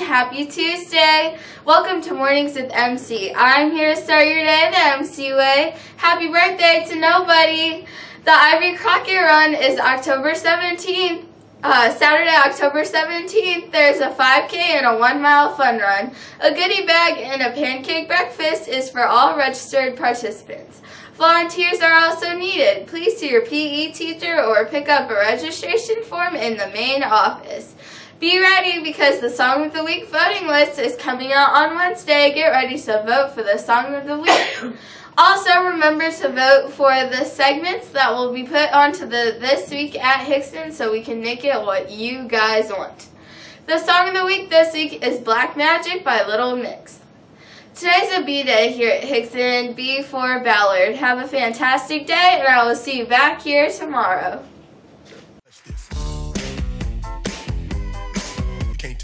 Happy Tuesday. Welcome to Mornings with MC. I'm here to start your day the MC way. Happy birthday to nobody. The Ivy Crockett Run is October 17th. Uh, Saturday, October 17th, there's a 5K and a 1 mile fun run. A goodie bag and a pancake breakfast is for all registered participants. Volunteers are also needed. Please see your PE teacher or pick up a registration form in the main office. Be ready because the Song of the Week voting list is coming out on Wednesday. Get ready to vote for the Song of the Week. Also, remember to vote for the segments that will be put onto the This Week at Hixson so we can make it what you guys want. The Song of the Week this week is Black Magic by Little Mix. Today's a B day here at Hixson, B for Ballard. Have a fantastic day, and I will see you back here tomorrow.